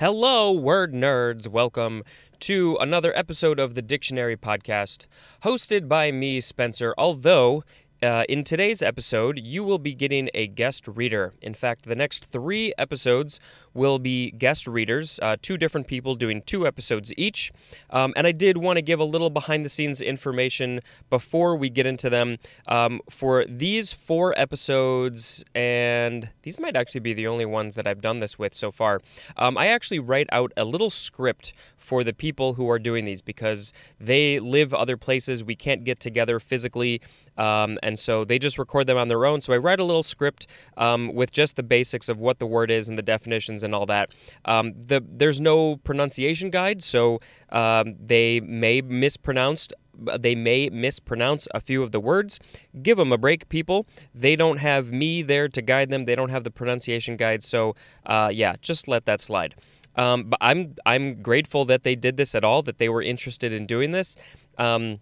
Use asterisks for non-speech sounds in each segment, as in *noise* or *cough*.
Hello, word nerds. Welcome to another episode of the Dictionary Podcast, hosted by me, Spencer. Although, uh, in today's episode, you will be getting a guest reader. In fact, the next three episodes will be guest readers, uh, two different people doing two episodes each. Um, and I did want to give a little behind the scenes information before we get into them. Um, for these four episodes, and these might actually be the only ones that I've done this with so far, um, I actually write out a little script for the people who are doing these because they live other places. We can't get together physically. Um, and so they just record them on their own. So I write a little script um, with just the basics of what the word is and the definitions and all that. Um, the there's no pronunciation guide, so um, they may mispronounced. They may mispronounce a few of the words. Give them a break, people. They don't have me there to guide them. They don't have the pronunciation guide. So, uh, yeah, just let that slide. Um, but I'm I'm grateful that they did this at all. That they were interested in doing this. Um,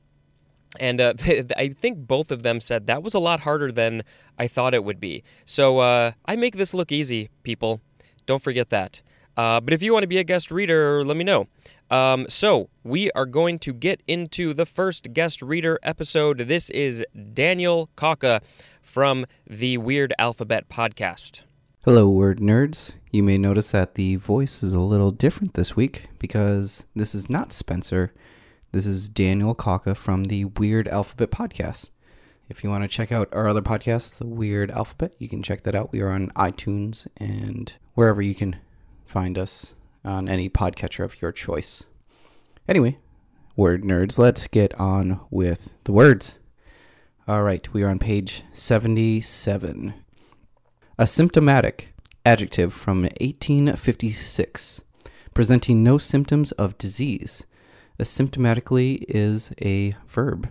and uh, *laughs* I think both of them said that was a lot harder than I thought it would be. So uh, I make this look easy, people. Don't forget that. Uh, but if you want to be a guest reader, let me know. Um, so we are going to get into the first guest reader episode. This is Daniel Kaka from the Weird Alphabet podcast. Hello, word nerds. You may notice that the voice is a little different this week because this is not Spencer. This is Daniel Kaka from the Weird Alphabet podcast. If you want to check out our other podcast, The Weird Alphabet, you can check that out. We are on iTunes and wherever you can find us on any podcatcher of your choice. Anyway, word nerds, let's get on with the words. All right, we are on page 77. Asymptomatic, adjective from 1856, presenting no symptoms of disease asymptomatically is a verb.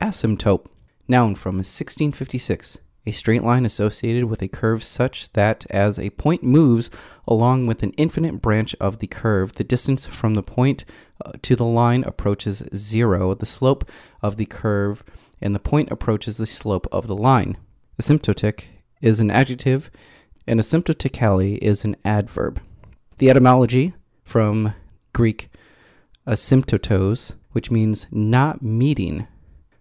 Asymptote, noun from 1656, a straight line associated with a curve such that as a point moves along with an infinite branch of the curve, the distance from the point uh, to the line approaches zero, the slope of the curve, and the point approaches the slope of the line. Asymptotic is an adjective, and asymptotically is an adverb. The etymology from Greek asymptotos, which means not meeting,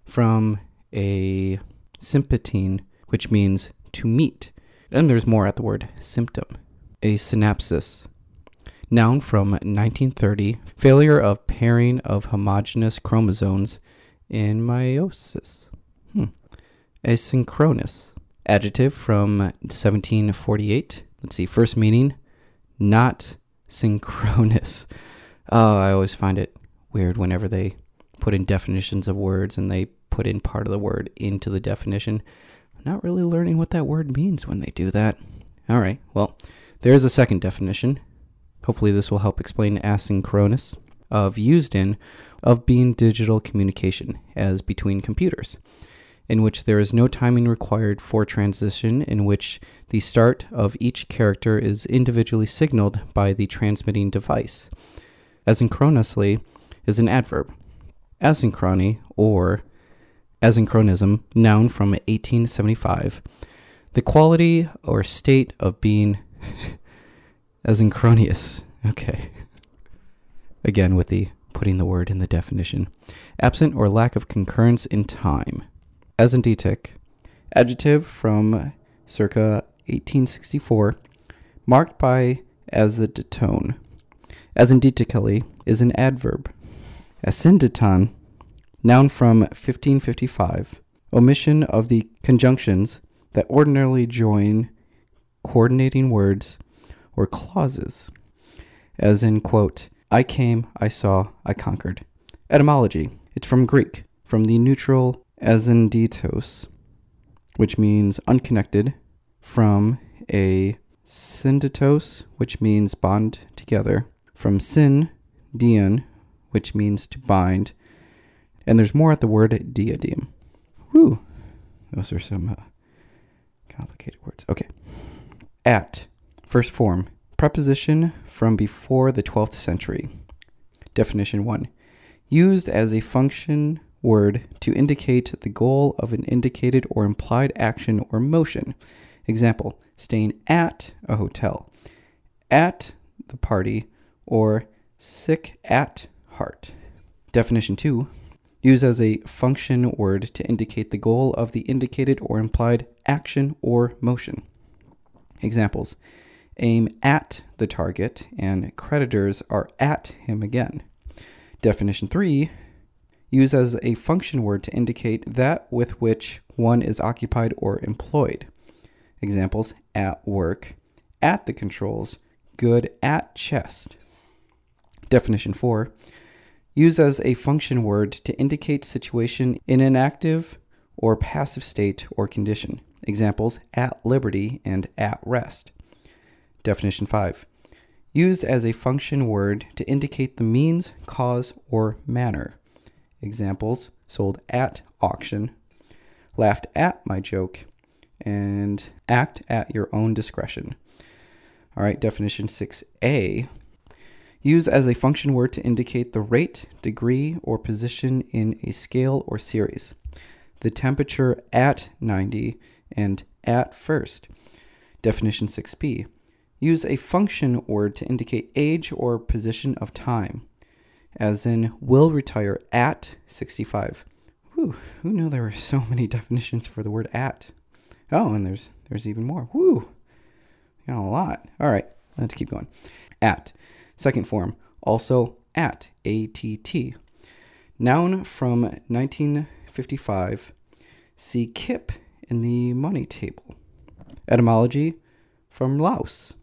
from a sympatine, which means to meet. And there's more at the word symptom. Asynapsis. Noun from 1930, failure of pairing of homogeneous chromosomes in meiosis. Hmm. Asynchronous. Adjective from 1748. Let's see, first meaning, not synchronous. *laughs* Oh, I always find it weird whenever they put in definitions of words and they put in part of the word into the definition. Not really learning what that word means when they do that. All right, well, there's a second definition. Hopefully, this will help explain asynchronous of used in of being digital communication as between computers, in which there is no timing required for transition, in which the start of each character is individually signaled by the transmitting device. Asynchronously is an adverb. Asynchrony, or asynchronism, noun from 1875, the quality or state of being *laughs* asynchronous. Okay. Again, with the putting the word in the definition. Absent or lack of concurrence in time. Asyndetic, adjective from circa 1864, marked by tone. Asyndetically is an adverb. Asyndeton, noun from 1555, omission of the conjunctions that ordinarily join coordinating words or clauses, as in, quote, I came, I saw, I conquered. Etymology, it's from Greek, from the neutral asyndetos, which means unconnected, from a syndetos, which means bond together, from sin, dion, which means to bind, and there's more at the word diadem. Whew, those are some uh, complicated words. Okay. At, first form, preposition from before the 12th century. Definition 1. Used as a function word to indicate the goal of an indicated or implied action or motion. Example, staying at a hotel. At the party, or sick at heart. Definition 2 Use as a function word to indicate the goal of the indicated or implied action or motion. Examples aim at the target, and creditors are at him again. Definition 3 Use as a function word to indicate that with which one is occupied or employed. Examples at work, at the controls, good at chest. Definition 4 Use as a function word to indicate situation in an active or passive state or condition. Examples at liberty and at rest. Definition 5. Used as a function word to indicate the means, cause, or manner. Examples sold at auction, laughed at my joke, and act at your own discretion. All right, definition 6a. Use as a function word to indicate the rate, degree, or position in a scale or series. The temperature at 90 and at first. Definition 6b. Use a function word to indicate age or position of time, as in will retire at 65. Whew, who knew there were so many *laughs* definitions for the word at? Oh, and there's there's even more. Whoo, got a lot. All right, let's keep going. At second form, also at att. Noun from 1955. See kip in the money table. Etymology from Laos.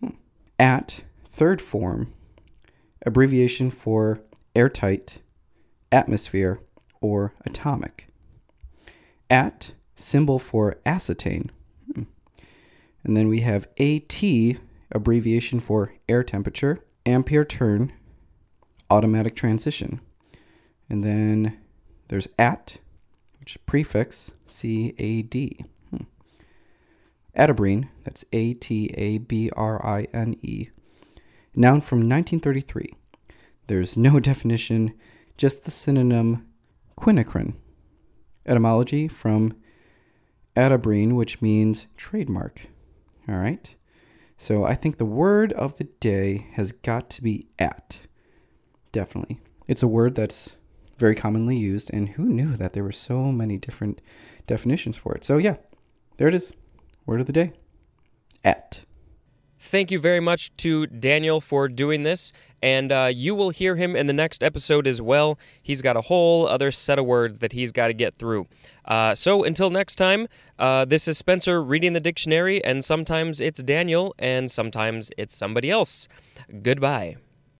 Hmm. At third form, abbreviation for airtight, atmosphere, or atomic. At symbol for astatine. Hmm. And then we have AT, abbreviation for air temperature, ampere turn, automatic transition. And then there's at, which prefix CAD. Hmm. Atabrine, that's A T A B R I N E. Noun from 1933. There's no *laughs* definition, just the synonym quinacrine. Etymology from atabrine, which means trademark. All right. So I think the word of the day has got to be at. Definitely. It's a word that's very commonly used, and who knew that there were so many different definitions for it? So, yeah, there it is. Word of the day at. Thank you very much to Daniel for doing this, and uh, you will hear him in the next episode as well. He's got a whole other set of words that he's got to get through. Uh, so until next time, uh, this is Spencer reading the dictionary, and sometimes it's Daniel, and sometimes it's somebody else. Goodbye.